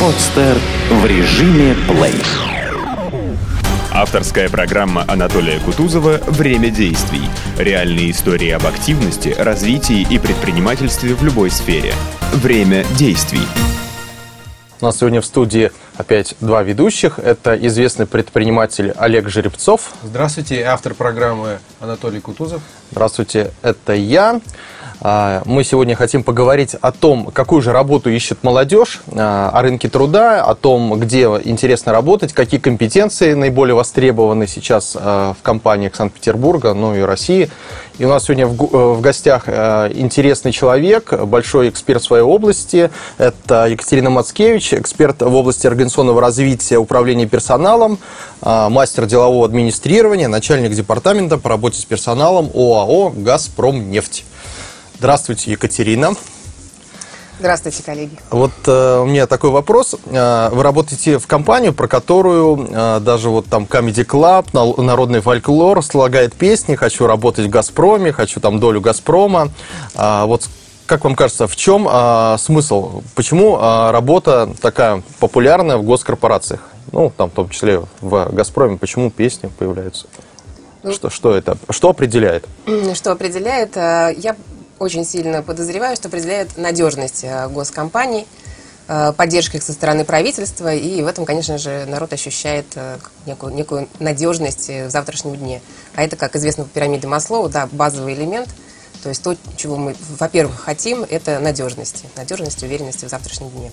Подстер в режиме плей. Авторская программа Анатолия Кутузова «Время действий». Реальные истории об активности, развитии и предпринимательстве в любой сфере. Время действий. У нас сегодня в студии опять два ведущих. Это известный предприниматель Олег Жеребцов. Здравствуйте, автор программы Анатолий Кутузов. Здравствуйте, это я. А, мы сегодня хотим поговорить о том, какую же работу ищет молодежь, а, о рынке труда, о том, где интересно работать, какие компетенции наиболее востребованы сейчас а, в компаниях Санкт-Петербурга, ну и России. И у нас сегодня в гостях интересный человек, большой эксперт своей области. Это Екатерина Мацкевич, эксперт в области организационного развития управления персоналом, мастер делового администрирования, начальник департамента по работе с персоналом ОАО «Газпромнефть». Здравствуйте, Екатерина. Здравствуйте, коллеги. Вот э, у меня такой вопрос. Э, вы работаете в компанию, про которую э, даже вот там Comedy Club, Народный фольклор слагает песни «Хочу работать в Газпроме», «Хочу там долю Газпрома». Э, вот как вам кажется, в чем э, смысл? Почему э, работа такая популярная в госкорпорациях? Ну, там в том числе в «Газпроме». Почему песни появляются? Ну, что, что это? Что определяет? Что определяет? Э, я очень сильно подозреваю, что определяет надежность э, госкомпаний, э, поддержка их со стороны правительства, и в этом, конечно же, народ ощущает э, некую, некую надежность в завтрашнем дне. А это, как известно по пирамиде Маслоу, да, базовый элемент, то есть то, чего мы, во-первых, хотим, это надежности, надежности, уверенности в завтрашнем дне.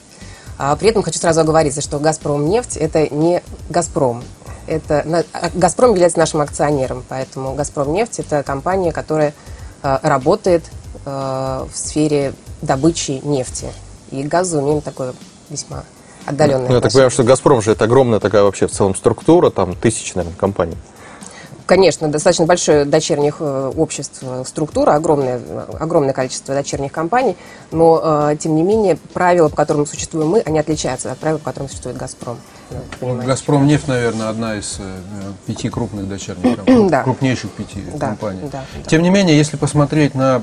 А при этом хочу сразу оговориться, что «Газпром нефть» – это не «Газпром». Это, а, «Газпром» является нашим акционером, поэтому «Газпром нефть» – это компания, которая работает в сфере добычи нефти. И газу имеем такое весьма отдаленное Ну, я так понимаю, что «Газпром» же это огромная такая вообще в целом структура, там тысячи, наверное, компаний. Конечно, достаточно большое дочерних э, обществ э, структура, огромное, огромное количество дочерних компаний, но, тем не менее, правила, по которым существуем мы, они отличаются от правил, по которым существует «Газпром». «Газпром» нефть, наверное, одна из пяти крупных дочерних компаний, да. крупнейших пяти да, компаний. Да. Тем не менее, если посмотреть на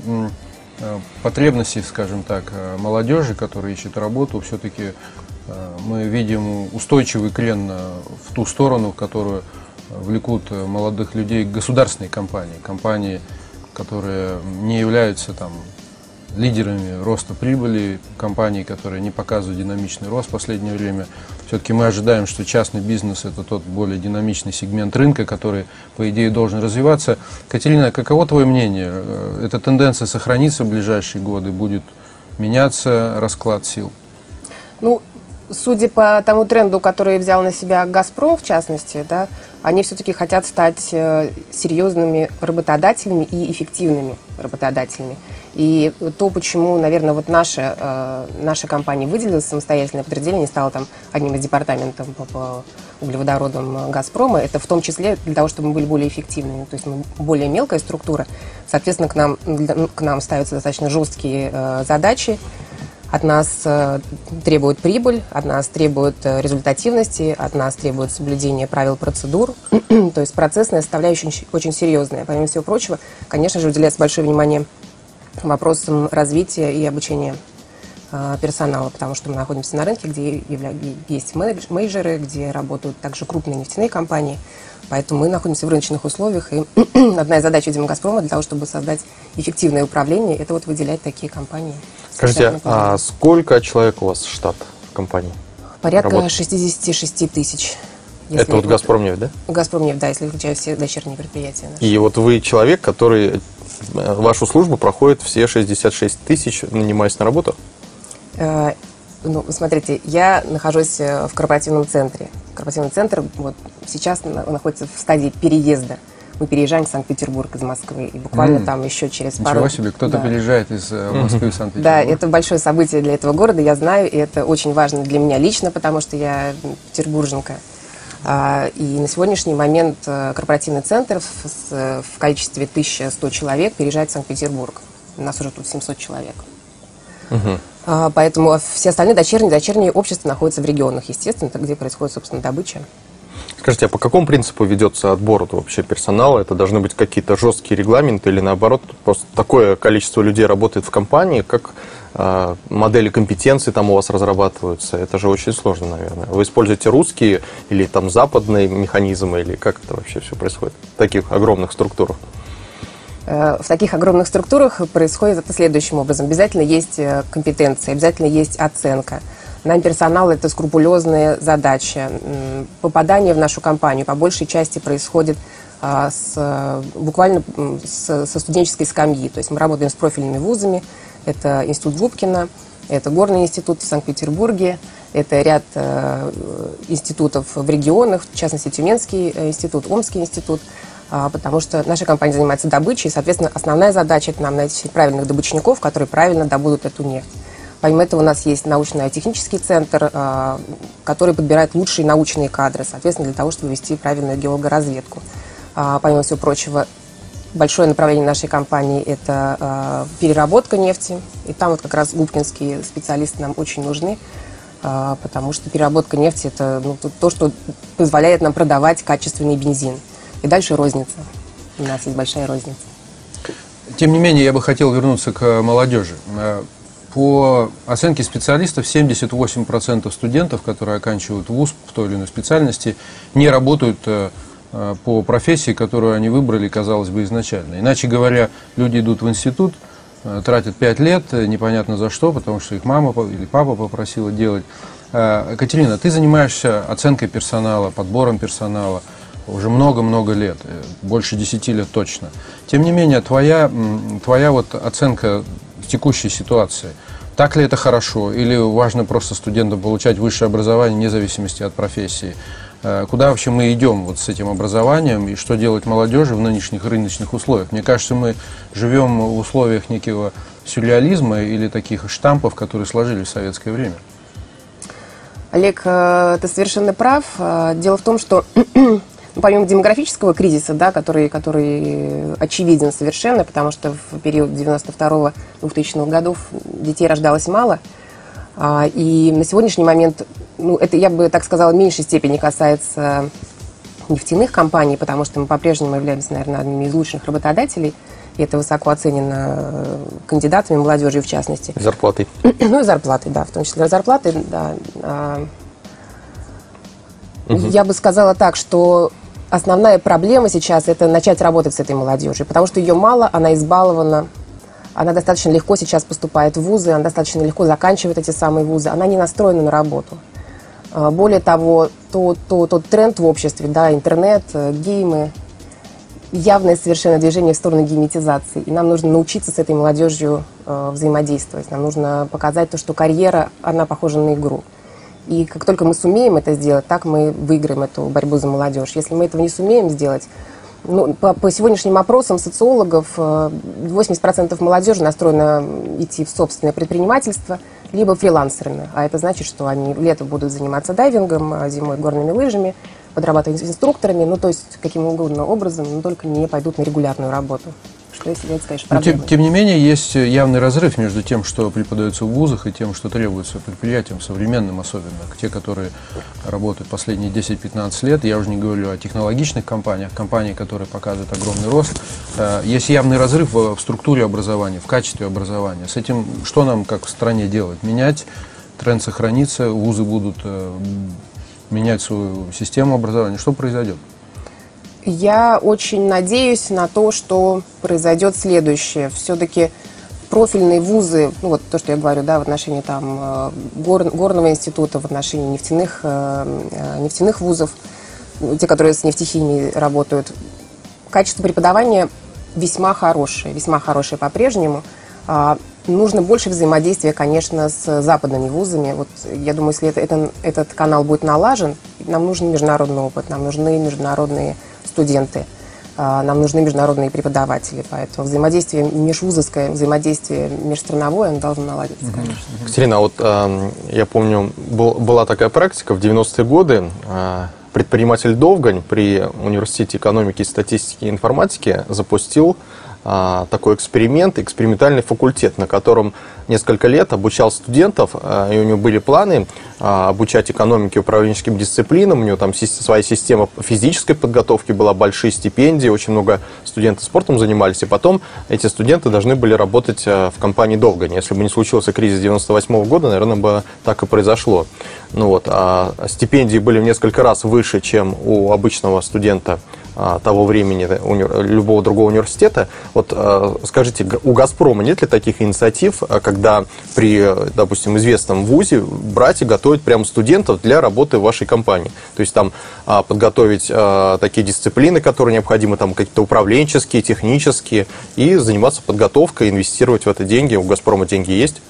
Э, потребностей, скажем так, э, молодежи, которая ищет работу, все-таки э, мы видим устойчивый крен в ту сторону, в которую влекут молодых людей государственные компании, компании, которые не являются там лидерами роста прибыли, компании, которые не показывают динамичный рост в последнее время. Все-таки мы ожидаем, что частный бизнес – это тот более динамичный сегмент рынка, который, по идее, должен развиваться. Катерина, каково твое мнение? Э, эта тенденция сохранится в ближайшие годы? Будет меняться расклад сил? Ну, судя по тому тренду, который взял на себя «Газпром», в частности, да, они все-таки хотят стать э, серьезными работодателями и эффективными работодателями. И то, почему, наверное, вот наша, э, наша компания выделилась самостоятельное подразделение, стала там одним из департаментов по, по углеводородам «Газпрома», это в том числе для того, чтобы мы были более эффективными. То есть мы более мелкая структура, соответственно, к нам, к нам ставятся достаточно жесткие э, задачи, от нас э, требуют прибыль, от нас требуют э, результативности, от нас требуют соблюдения правил процедур. То есть процессная составляющая очень, очень серьезная. Помимо всего прочего, конечно же, уделяется большое внимание вопросам развития и обучения э, персонала, потому что мы находимся на рынке, где есть менеджеры, где работают также крупные нефтяные компании. Поэтому мы находимся в рыночных условиях, и одна из задач, видимо, «Газпрома» для того, чтобы создать эффективное управление, это вот выделять такие компании. Скажите, а сколько человек у вас штат в компании? Порядка Работает? 66 тысяч. Это вот «Газпромнефть», да? «Газпромнефть», да, если включая все дочерние предприятия. Наши. И вот вы человек, который вашу службу проходит все 66 тысяч, нанимаясь на работу? Э, ну, смотрите, я нахожусь э, в корпоративном центре. Корпоративный центр вот сейчас находится в стадии переезда мы переезжаем в Санкт-Петербург из Москвы. И буквально mm. там еще через пару... Ничего себе, кто-то да. переезжает из э, Москвы в Санкт-Петербург. Да, это большое событие для этого города, я знаю, и это очень важно для меня лично, потому что я петербурженка. А, и на сегодняшний момент э, корпоративный центр в, количестве 1100 человек переезжает в Санкт-Петербург. У нас уже тут 700 человек. Угу. Поэтому все остальные дочерние, дочерние общества находятся в регионах, естественно, где происходит, собственно, добыча. Скажите, а по какому принципу ведется отбор вообще персонала? Это должны быть какие-то жесткие регламенты или наоборот, просто такое количество людей работает в компании, как модели компетенций там у вас разрабатываются? Это же очень сложно, наверное. Вы используете русские или там западные механизмы, или как это вообще все происходит в таких огромных структурах? Э, в таких огромных структурах происходит это следующим образом. Обязательно есть э, компетенция, обязательно есть оценка. Нам персонал – это скрупулезная задача. Попадание в нашу компанию по большей части происходит а, с, буквально с, со студенческой скамьи. То есть мы работаем с профильными вузами. Это Институт Губкина, это Горный институт в Санкт-Петербурге, это ряд э, институтов в регионах, в частности Тюменский э, институт, Омский институт, э, потому что наша компания занимается добычей, и, соответственно, основная задача – это нам найти правильных добычников, которые правильно добудут эту нефть. Помимо этого у нас есть научно-технический центр, а, который подбирает лучшие научные кадры, соответственно, для того, чтобы вести правильную геологоразведку. А, помимо всего прочего, большое направление нашей компании – это а, переработка нефти. И там вот как раз губкинские специалисты нам очень нужны, потому что переработка нефти – это ну, то, что позволяет нам продавать качественный бензин. И дальше розница. У нас есть большая розница. Тем не менее, я бы хотел вернуться к молодежи. По оценке специалистов, 78% студентов, которые оканчивают вуз в той или иной специальности, не работают э, э, по профессии, которую они выбрали, казалось бы, изначально. Иначе говоря, люди идут в институт, э, тратят 5 лет, непонятно за что, потому что их мама или папа попросила делать. Катерина, ты занимаешься оценкой персонала, подбором персонала уже много-много лет, больше 10 лет точно. Тем не менее, твоя, твоя вот оценка текущей ситуации. Так ли это хорошо? Или важно просто студентам получать высшее образование вне зависимости от профессии? Э, куда вообще мы идем вот с этим образованием и что делать молодежи в нынешних рыночных условиях? Мне кажется, мы живем в условиях некого сюрреализма или таких штампов, которые сложились в советское время. Олег, э, ты совершенно прав. Э, дело в том, что ну, помимо демографического кризиса, да, который, который очевиден совершенно, потому что в период 92-2000 годов детей рождалось мало, и на сегодняшний момент, ну, это, я бы так сказала, в меньшей степени касается нефтяных компаний, потому что мы по-прежнему являемся, наверное, одними из лучших работодателей, и это высоко оценено э, кандидатами, молодежью в частности. Зарплатой. Ну и зарплатой, да, в том числе зарплаты, да. Угу. Я бы сказала так, что основная проблема сейчас это начать работать с этой молодежью, потому что ее мало, она избалована, она достаточно легко сейчас поступает в вузы, она достаточно легко заканчивает эти самые вузы, она не настроена на работу. А, более того, то, то, тот тренд в обществе, да, интернет, э, геймы, явное совершенно движение в сторону геймитизации. И нам нужно научиться с этой молодежью э, взаимодействовать. Нам нужно показать то, что карьера, она похожа на игру. И как только мы сумеем это сделать, так мы выиграем эту борьбу за молодежь. Если мы этого не сумеем сделать, ну, по, по сегодняшним опросам социологов 80% э, молодежи настроена идти в собственное предпринимательство, либо фрилансерами. А это значит, что они летом будут заниматься дайвингом, а зимой горными лыжами, подрабатывать инструкторами, ну то есть каким угодно образом, но только не пойдут на регулярную работу что это, конечно, проблема. Тем, тем не менее, есть явный разрыв между тем, что преподается в вузах, и тем, что требуется предприятиям, современным особенно, те, которые работают последние 10-15 лет. Я уже не говорю о технологичных компаниях, компании, которые показывают огромный рост. Э, есть явный разрыв в структуре образования, в качестве образования. С этим что нам, как в стране, делать? Менять, тренд сохранится, вузы будут э, менять свою систему образования. Что произойдет? Я очень надеюсь на то, что произойдет следующее. Все-таки профильные вузы, ну вот то, что я говорю, да, в отношении там э, гор, горного института, в отношении нефтяных, э, э, нефтяных вузов, те, которые с нефтехимией работают, качество преподавания весьма хорошее, весьма хорошее по-прежнему. А, нужно больше взаимодействия, конечно, с западными вузами. Вот я думаю, если это, это, этот канал будет налажен, нам нужен международный опыт, нам нужны международные студенты, а, нам нужны международные преподаватели, поэтому взаимодействие межвузовское, взаимодействие межстрановое, оно должно наладиться, конечно. Катерина, вот э, я помню, был, была такая практика в 90-е годы, э, предприниматель Довгань при Университете экономики, статистики и информатики запустил а, такой эксперимент, экспериментальный факультет, на котором несколько лет обучал студентов, а, и у него были планы а, обучать экономике управленческим дисциплинам. У него там своя система физической подготовки была, большие стипендии, очень много студентов спортом занимались. И потом эти студенты должны были работать в компании долго. Если бы не случился кризис 98 года, наверное, бы так и произошло. Ну вот, а стипендии были в несколько раз выше, чем у обычного студента а, того времени любого другого университета. Вот а, скажите, у «Газпрома» нет ли таких инициатив, а, когда при, допустим, известном вузе брать и готовить прямо студентов для работы в вашей компании? То есть там подготовить такие дисциплины, которые необходимы, там какие-то управленческие, технические, и заниматься подготовкой, инвестировать в это деньги. У «Газпрома» деньги есть?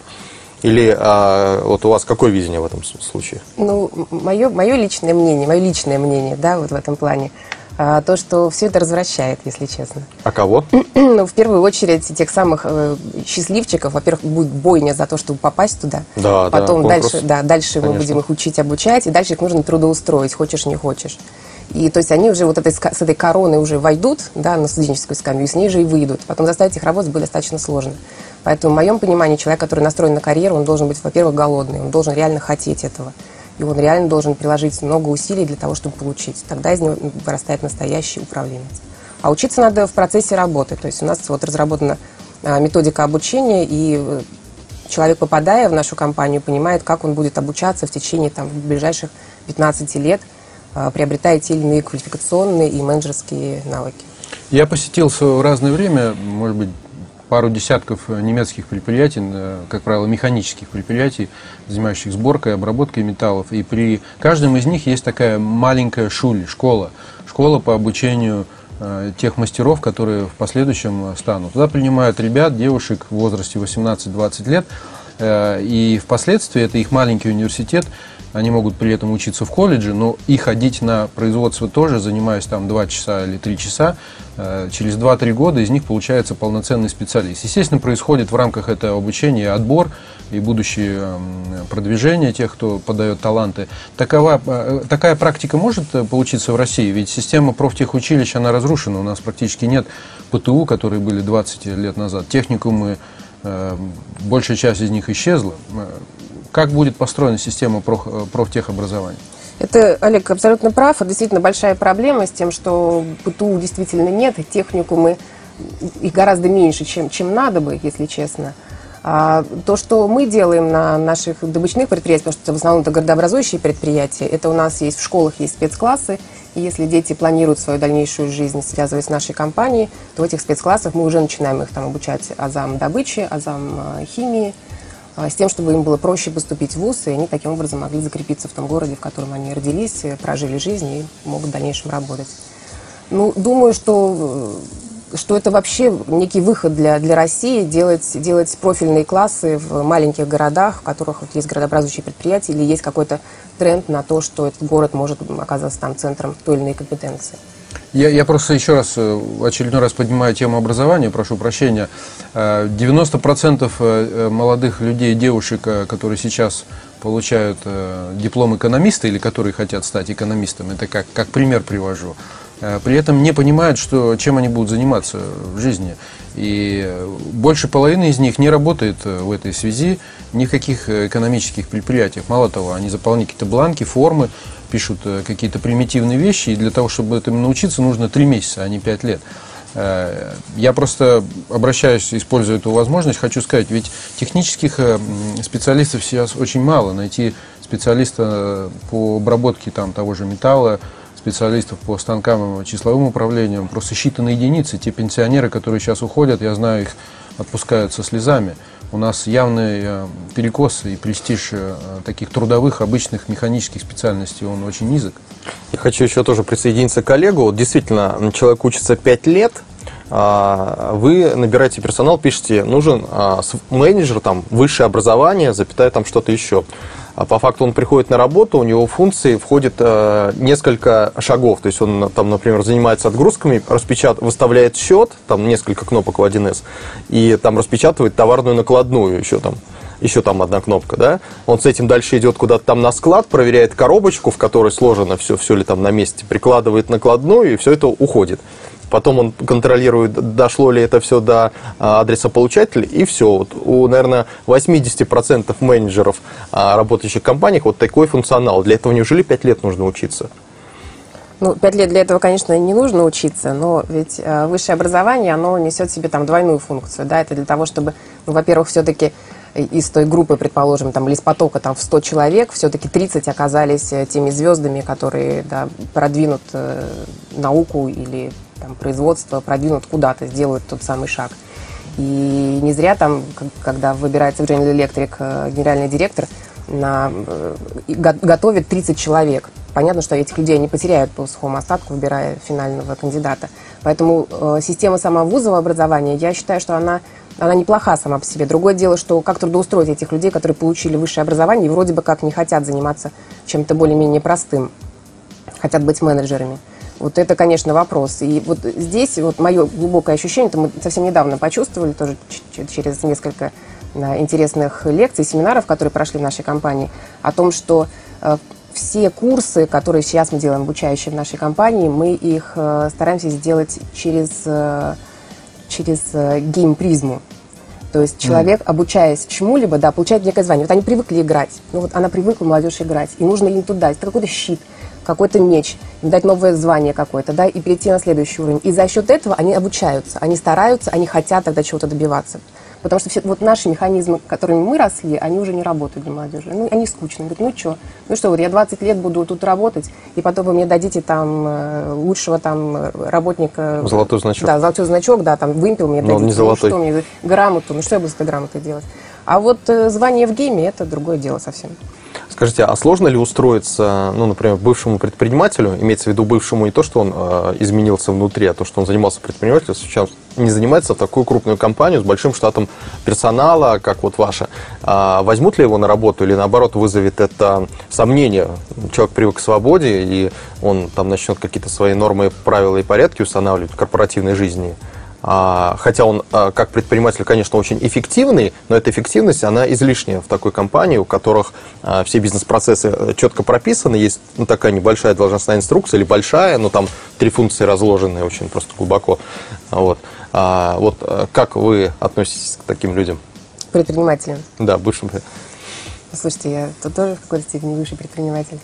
Или а, вот у вас какое видение в этом случае? Ну, мое, мое личное мнение, мое личное мнение, да, вот в этом плане – а, то, что все это развращает, если честно. А кого? ну, в первую очередь, тех самых э, счастливчиков. Во-первых, будет бойня за то, чтобы попасть туда. Да, Потом да, дальше, да, дальше мы будем их учить, обучать, и дальше их нужно трудоустроить, хочешь, не хочешь. И то есть они уже вот этой, с этой короной уже войдут да, на студенческую скамью, и с ней же и выйдут. Потом заставить их работать будет достаточно сложно. Поэтому в моем понимании человек, который настроен на карьеру, он должен быть, во-первых, голодный, он должен реально хотеть этого и он реально должен приложить много усилий для того, чтобы получить. Тогда из него вырастает настоящий управленец. А учиться надо в процессе работы. То есть у нас вот разработана а, методика обучения, и э, человек, попадая в нашу компанию, понимает, как он будет обучаться в течение там, ближайших 15 лет, а, приобретая те или иные квалификационные и менеджерские навыки. Я посетил в разное время, может быть, пару десятков э, немецких предприятий, э, как правило, механических предприятий, занимающих сборкой, обработкой металлов. И при каждом из них есть такая маленькая шуль, школа. Школа по обучению э, тех мастеров, которые в последующем станут. Туда принимают ребят, девушек в возрасте 18-20 лет. И впоследствии это их маленький университет, они могут при этом учиться в колледже, но и ходить на производство тоже, занимаясь там 2 часа или 3 часа, э, через 2-3 года из них получается полноценный специалист. Естественно, происходит в рамках этого обучения отбор и будущее эм, продвижение тех, кто подает таланты. Такова, э, такая практика может получиться в России, ведь система профтехучилищ, она разрушена, у нас практически нет ПТУ, которые были 20 лет назад, техникумы, э, большая часть из них исчезла. Как будет построена система проф, профтехобразования? Это, Олег, абсолютно прав. Это действительно большая проблема с тем, что ПТУ действительно нет, и техникумы их гораздо меньше, чем, чем надо бы, если честно. А то, что мы делаем на наших добычных предприятиях, потому что в основном это городообразующие предприятия, это у нас есть в школах есть спецклассы, и если дети планируют свою дальнейшую жизнь, связываясь с нашей компанией, то в этих спецклассах мы уже начинаем их там обучать азам добычи, азам а, химии, с тем, чтобы им было проще поступить в ВУЗ, и они таким образом могли закрепиться в том городе, в котором они родились, э, прожили жизнь и могут в дальнейшем работать. Ну, думаю, что, э, что это вообще некий выход для, для России, делать, делать профильные классы в маленьких городах, в которых вот есть городообразующие предприятия, или есть какой-то тренд на то, что этот город может оказаться там центром той или иной компетенции. Я, я просто еще раз, э, очередной раз поднимаю тему образования, прошу прощения. 90% э, э, молодых людей, девушек, которые сейчас получают диплом экономиста или которые хотят стать экономистом, это как, как пример привожу, при этом не понимают, что, чем они будут заниматься в жизни. И больше половины из них не работает в этой связи ни в каких экономических предприятиях. Мало того, они заполняют какие-то бланки, формы, пишут э, какие-то примитивные вещи, и для того, чтобы этому научиться, нужно три месяца, а не пять лет. Э, я просто обращаюсь, используя эту возможность, хочу сказать, ведь технических э, специалистов сейчас очень мало. Найти специалиста по обработке там, того же металла, специалистов по станкам числовым управлением, просто считанные единицы. Те пенсионеры, которые сейчас уходят, я знаю, их отпускают со слезами у нас явный э, перекос и престиж э, таких трудовых, обычных механических специальностей, он очень низок. Я хочу еще тоже присоединиться к коллегу. Вот действительно, человек учится 5 лет, а, вы набираете персонал, пишете, нужен а, менеджер, там, высшее образование, запятая там что-то еще. А по факту он приходит на работу, у него функции входит э, несколько шагов. То есть он, там, например, занимается отгрузками, распечат... выставляет счет, там несколько кнопок в 1С, и там распечатывает товарную накладную еще там еще там одна кнопка, да, он с этим дальше идет куда-то там на склад, проверяет коробочку, в которой сложено все, все ли там на месте, прикладывает накладную, и все это уходит. Потом он контролирует, дошло ли это все до а, адреса получателя, и все. Вот у, наверное, 80% менеджеров, а, работающих в компаниях, вот такой функционал. Для этого неужели 5 лет нужно учиться? Ну, пять лет для этого, конечно, не нужно учиться, но ведь э, высшее образование, оно несет в себе там двойную функцию, да, это для того, чтобы, ну, во-первых, все-таки из той группы, предположим, там, или из потока там, в 100 человек, все-таки 30 оказались э, теми звездами, которые да, продвинут э, науку или там, производство, продвинут куда-то, сделают тот самый шаг. И не зря там, когда выбирается в General Electric э, генеральный директор, на, э, готовит 30 человек. Понятно, что этих людей не потеряют по сухому остатку, выбирая финального кандидата. Поэтому э, система самого вузового образования, я считаю, что она она неплоха сама по себе. Другое дело, что как трудоустроить этих людей, которые получили высшее образование и вроде бы как не хотят заниматься чем-то более-менее простым, хотят быть менеджерами. Вот это, конечно, вопрос. И вот здесь вот мое глубокое ощущение, это мы совсем недавно почувствовали, тоже через несколько э, интересных лекций, семинаров, которые прошли в нашей компании, о том, что э, все курсы, которые сейчас мы делаем обучающие в нашей компании, мы их э, стараемся сделать через через э, game-призму. То есть человек, мм, обучаясь чему-либо, да, получает некое звание. Вот они привыкли играть. Ну вот она привыкла, молодежь, играть. И нужно им туда. Это какой-то щит, какой-то меч, им дать новое звание какое-то, да, и перейти на следующий уровень. И за счет этого они обучаются, они стараются, они хотят тогда чего-то добиваться. Потому что все, вот наши механизмы, которыми мы росли, они уже не работают для молодежи. Ну, они скучны. Говорят, ну что, ну что, вот я 20 лет буду тут работать, и потом вы мне дадите там э, лучшего там работника. Золотой значок. Да, золотой значок, да, там вымпел мне Но дадите. не золотой. Ну, что мне, грамоту, ну что я буду с этой грамотой делать? А вот э, звание в гейме – это другое дело совсем. Скажите, а сложно ли устроиться, ну, например, бывшему предпринимателю, имеется в виду бывшему не то, что он э, изменился внутри, а то, что он занимался предпринимательством, сейчас не занимается в такую крупную компанию с большим штатом персонала, как вот ваша. А возьмут ли его на работу или наоборот вызовет это сомнение? Человек привык к свободе, и он там начнет какие-то свои нормы, правила и порядки устанавливать в корпоративной жизни. А, хотя он а, как предприниматель, конечно, очень эффективный, но эта эффективность, она излишняя в такой компании, у которых а, все бизнес-процессы э, четко прописаны, есть ну, такая небольшая должностная инструкция, или большая, но там три функции разложенные очень просто глубоко. Вот, вот э, как вы относитесь к таким людям? Предпринимателям? Да, бывшим. Слушайте, я тут тоже в какой-то степени бывший предприниматель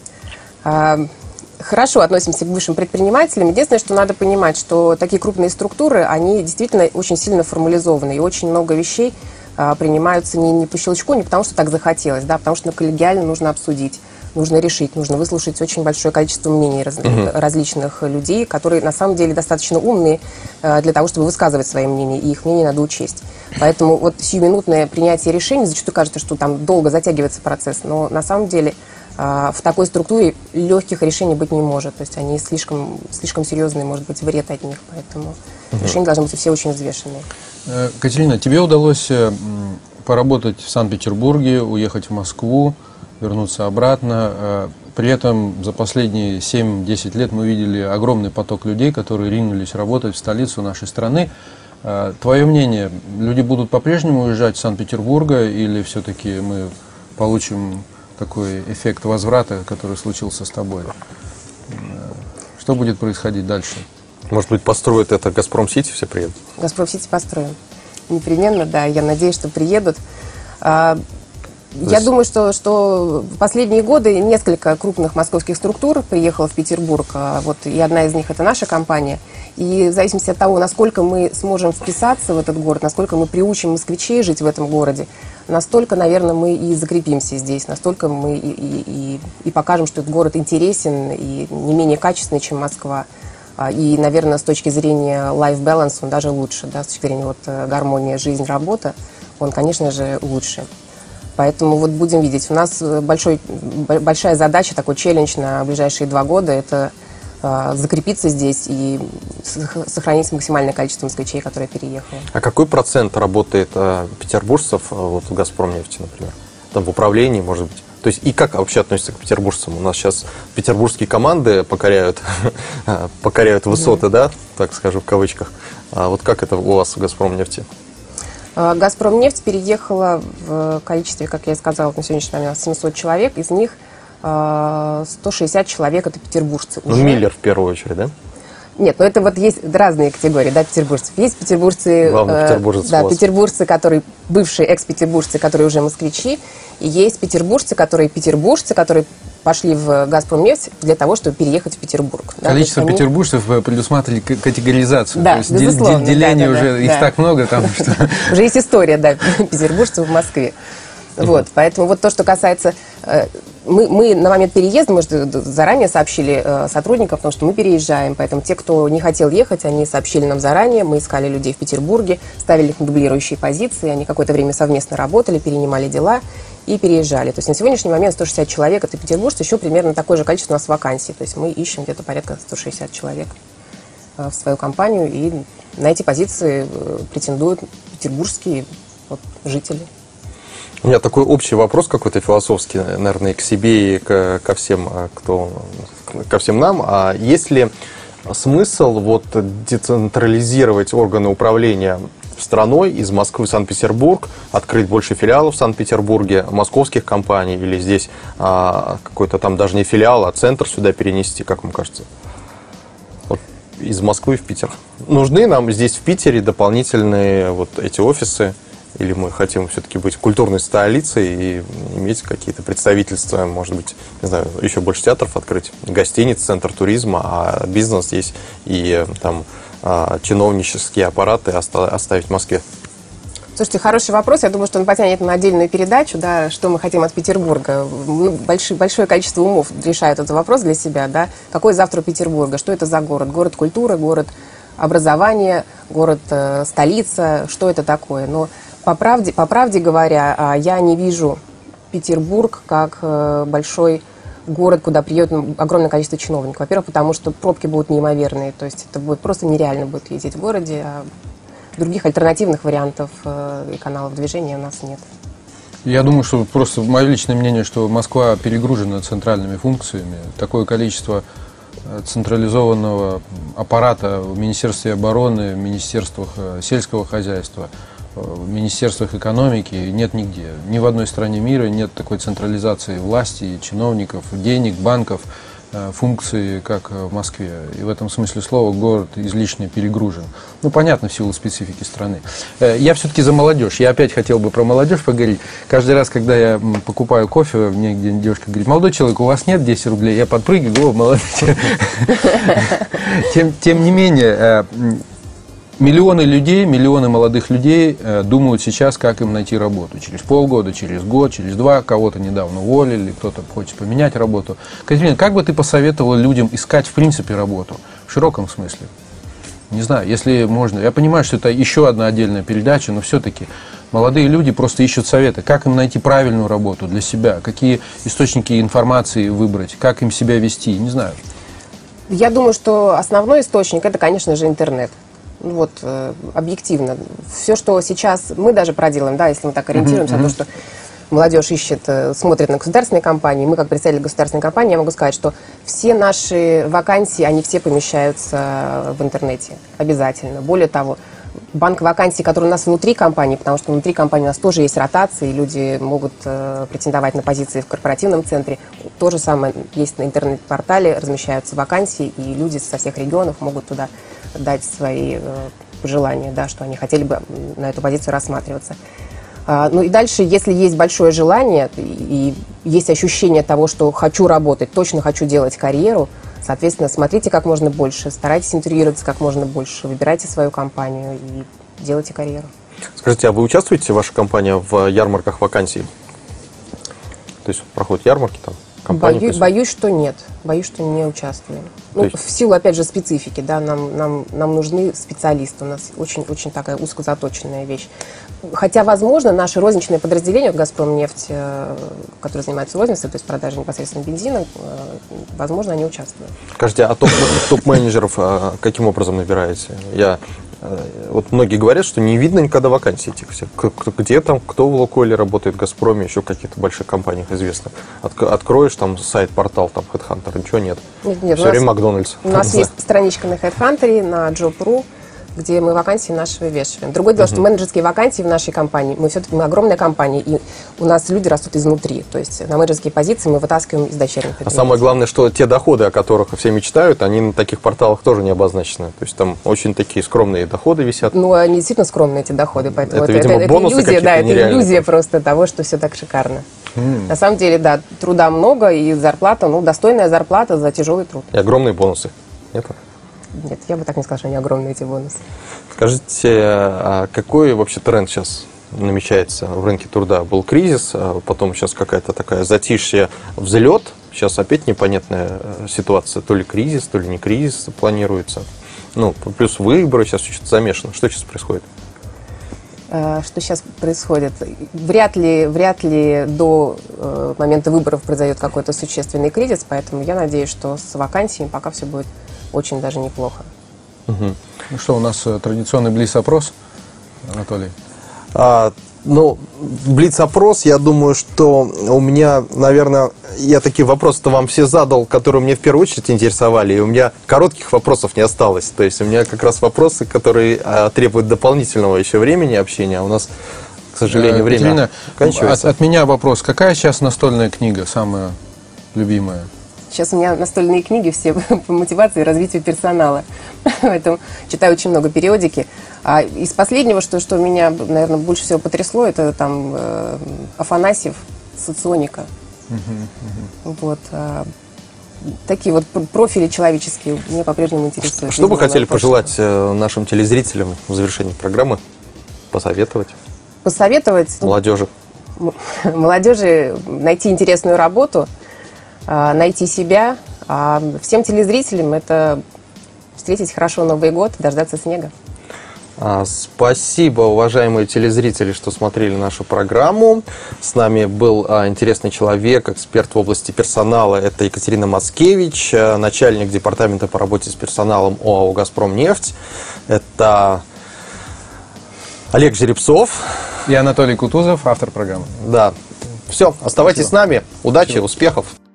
хорошо относимся к высшим предпринимателям. Единственное, что надо понимать, что такие крупные структуры, они действительно очень сильно формализованы, и очень много вещей а, принимаются не, не по щелчку, не потому что так захотелось, да, а потому что коллегиально нужно обсудить, нужно решить, нужно выслушать очень большое количество мнений раз, угу. различных людей, которые на самом деле достаточно умные а, для того, чтобы высказывать свои мнения, и их мнение надо учесть. Поэтому вот сиюминутное принятие решений, зачастую кажется, что там долго затягивается процесс, но на самом деле а, в такой структуре легких решений быть не может. То есть они слишком, слишком серьезные, может быть, вред от них. Поэтому угу. решения должны быть все очень взвешенные. Э, Катерина, тебе удалось э, поработать в Санкт-Петербурге, уехать в Москву, вернуться обратно. Э, при этом за последние 7-10 лет мы видели огромный поток людей, которые ринулись работать в столицу нашей страны. Твое мнение, люди будут по-прежнему уезжать в Санкт-Петербурга или все-таки мы получим такой эффект возврата, который случился с тобой. Что будет происходить дальше? Может быть, построят это Газпром-Сити, все приедут? Газпром-Сити построим. Непременно, да. Я надеюсь, что приедут. Есть... Я думаю, что, что в последние годы несколько крупных московских структур приехало в Петербург. А вот, и одна из них – это наша компания. И в зависимости от того, насколько мы сможем вписаться в этот город, насколько мы приучим москвичей жить в этом городе, настолько, наверное, мы и закрепимся здесь, настолько мы и, и, и, и покажем, что этот город интересен и не менее качественный, чем Москва. А, и, наверное, с точки зрения life balance он даже лучше, да, с точки зрения вот, э, гармонии жизнь-работа, он, конечно же, лучше. Поэтому вот будем видеть. У нас э, большой, большая задача, такой челлендж на ближайшие два года – это э, закрепиться здесь и сохранить максимальное количество москвичей, которые переехали. А какой процент работает э, петербуржцев э, вот, в «Газпромнефти», например? Там в управлении, может быть? То есть и как вообще относится к петербуржцам? У нас сейчас петербургские команды покоряют, покоряют высоты, да, так скажу в кавычках. А вот как это у вас в «Газпромнефти»? А, «Газпромнефть» переехала в количестве, как я и сказала, на сегодняшний момент 700 человек. Из них 160 а, человек – это петербуржцы. Ну, Миллер в первую очередь, да? Нет, но это вот есть разные категории, да, петербуржцев. Есть петербуржцы, э, да, петербуржцы, которые бывшие экс-петербуржцы, которые уже москвичи, и есть петербуржцы, которые петербуржцы, которые пошли в «Газпромнефть» для того, чтобы переехать в Петербург. Да? Количество они... петербуржцев э, предусматривали категоризацию. Да, То есть безусловно. Деление да, да, уже, да, их да. так много там, что... Уже есть история, да, петербуржцев в Москве. Вот, поэтому вот то, что касается э, мы, мы на момент переезда, мы заранее сообщили э, сотрудникам, потому что мы переезжаем, поэтому те, кто не хотел ехать, они сообщили нам заранее, мы искали людей в Петербурге, ставили их на дублирующие позиции, они какое-то время совместно работали, перенимали дела и переезжали. То есть на сегодняшний момент 160 человек, это петербуржцы, еще примерно такое же количество у нас вакансий, то есть мы ищем где-то порядка 160 человек э, в свою компанию, и на эти позиции э, претендуют петербургские вот, жители. У меня такой общий вопрос какой-то философский, наверное, к себе и ко всем, а, кто, ко всем нам. А есть ли смысл вот децентрализировать органы управления страной из Москвы в Санкт-Петербург, открыть больше филиалов в Санкт-Петербурге, московских компаний, или здесь а, какой-то там даже не филиал, а центр сюда перенести, как вам кажется? Вот из Москвы в Питер. Нужны нам здесь в Питере дополнительные вот эти офисы, или мы хотим все-таки быть культурной столицей и иметь какие-то представительства, может быть, не знаю, еще больше театров открыть, гостиниц, центр туризма, а бизнес есть и там а, чиновнические аппараты оставить в Москве? Слушайте, хороший вопрос. Я думаю, что он потянет на отдельную передачу, да, что мы хотим от Петербурга. Ну, большое, большое количество умов решают этот вопрос для себя, да. Какой завтра Петербурга? Что это за город? Город культуры, город образования, город э, столица. Что это такое? Но по правде, по правде говоря, а, я не вижу Петербург как э, большой город, куда приедет огромное количество чиновников. Во-первых, потому что пробки будут неимоверные, то есть это будет просто нереально будет ездить в городе, а других альтернативных вариантов э, и каналов движения у нас нет. Я думаю, что просто мое личное мнение, что Москва перегружена центральными функциями. Такое количество э, централизованного аппарата в Министерстве обороны, в Министерствах сельского хозяйства – в министерствах экономики нет нигде. Ни в одной стране мира нет такой централизации власти, чиновников, денег, банков, э, функции, как в Москве. И в этом смысле слова город излишне перегружен. Ну, понятно, в силу специфики страны. Э, я все-таки за молодежь. Я опять хотел бы про молодежь поговорить. Каждый раз, когда я покупаю кофе, мне где девушка говорит, молодой человек, у вас нет 10 рублей? Я подпрыгиваю, о, молодой Тем не менее, э, Миллионы людей, миллионы молодых людей э, думают сейчас, как им найти работу. Через полгода, через год, через два. Кого-то недавно уволили, кто-то хочет поменять работу. Катерина, как бы ты посоветовала людям искать в принципе работу? В широком смысле. Не знаю, если можно. Я понимаю, что это еще одна отдельная передача, но все-таки молодые люди просто ищут советы, как им найти правильную работу для себя, какие источники информации выбрать, как им себя вести, не знаю. Я думаю, что основной источник это, конечно же, интернет вот, э, объективно. Все, что сейчас мы даже проделаем, да, если мы так ориентируемся mm-hmm. на то, что молодежь ищет, э, смотрит на государственные компании, мы как представители государственной компании, я могу сказать, что все наши вакансии, они все помещаются в интернете обязательно. Более того, банк вакансий, который у нас внутри компании, потому что внутри компании у нас тоже есть ротации, люди могут э, претендовать на позиции в корпоративном центре. То же самое есть на интернет-портале, размещаются вакансии, и люди со всех регионов могут туда дать свои э, пожелания, да, что они хотели бы на эту позицию рассматриваться. А, ну и дальше, если есть большое желание и есть ощущение того, что хочу работать, точно хочу делать карьеру, соответственно, смотрите как можно больше, старайтесь интервьюироваться как можно больше, выбирайте свою компанию и делайте карьеру. Скажите, а вы участвуете, ваша компания, в ярмарках вакансий? То есть проходят ярмарки там? компании? Боюсь, боюсь, что нет. Боюсь, что не участвуем. Ну, есть... в силу, опять же, специфики, да, нам, нам, нам нужны специалисты. У нас очень-очень такая узкозаточенная вещь. Хотя, возможно, наши розничные подразделения, «Газпромнефть», э, которые занимаются розницей, то есть продажей непосредственно бензина, э, возможно, они участвуют. Скажите, а топ-менеджеров э, каким образом набираете? Я вот многие говорят, что не видно никогда вакансий этих всех. Где там, кто в Лукойле работает, в Газпроме, еще в каких-то больших компаниях известно. Откроешь там сайт-портал, там Headhunter, ничего нет. Нет, нет. Все время Макдональдс. У нас есть страничка на Headhunter, на Job.ru, где мы вакансии наши вывешиваем. Другое дело, uh-huh. что менеджерские вакансии в нашей компании, мы все-таки мы огромная компания, и у нас люди растут изнутри. То есть на менеджерские позиции мы вытаскиваем из дочерних А самое главное, что те доходы, о которых все мечтают, они на таких порталах тоже не обозначены. То есть там очень такие скромные доходы висят. Ну, они действительно скромные, эти доходы. Поэтому это, это, видимо, это, это иллюзия, да, это иллюзия просто того, что все так шикарно. Mm. На самом деле, да, труда много, и зарплата, ну, достойная зарплата за тяжелый труд. И огромные бонусы. Нет? Нет, я бы так не сказала, что они огромные, эти бонусы. Скажите, а какой вообще тренд сейчас намечается в рынке труда? Был кризис, а потом сейчас какая-то такая затишье, взлет. Сейчас опять непонятная э, ситуация. То ли кризис, то ли не кризис планируется. Ну, плюс выборы сейчас что-то замешано. Что сейчас происходит? Э, что сейчас происходит. Вряд ли, вряд ли до э, момента выборов произойдет какой-то существенный кризис, поэтому я надеюсь, что с вакансиями пока все будет очень даже неплохо. Угу. Ну что, у нас э, традиционный блиц-опрос, Анатолий? А, ну, блиц-опрос, я думаю, что у меня, наверное, я такие вопросы-то вам все задал, которые мне в первую очередь интересовали, и у меня коротких вопросов не осталось. То есть у меня как раз вопросы, которые а, требуют дополнительного еще времени общения, а у нас, к сожалению, время Екатерина, кончается. От, от меня вопрос. Какая сейчас настольная книга самая любимая? Сейчас у меня настольные книги все по мотивации и развитию персонала. Поэтому читаю очень много периодики. А из последнего, что, что меня, наверное, больше всего потрясло, это там э, Афанасьев, соционика. Вот. А, такие вот профили человеческие меня по-прежнему интересуют. Что бы хотели пожелать э, нашим телезрителям в завершении программы? Посоветовать? Посоветовать? Молодежи. Молодежи найти интересную работу – найти себя. А всем телезрителям это встретить хорошо Новый год, дождаться снега. А, спасибо, уважаемые телезрители, что смотрели нашу программу. С нами был интересный человек, эксперт в области персонала. Это Екатерина Маскевич, начальник департамента по работе с персоналом ОАО «Газпром нефть». Это Олег Жеребцов. И Анатолий Кутузов, автор программы. Да. Все, оставайтесь Спасибо. с нами. Удачи, Спасибо. успехов.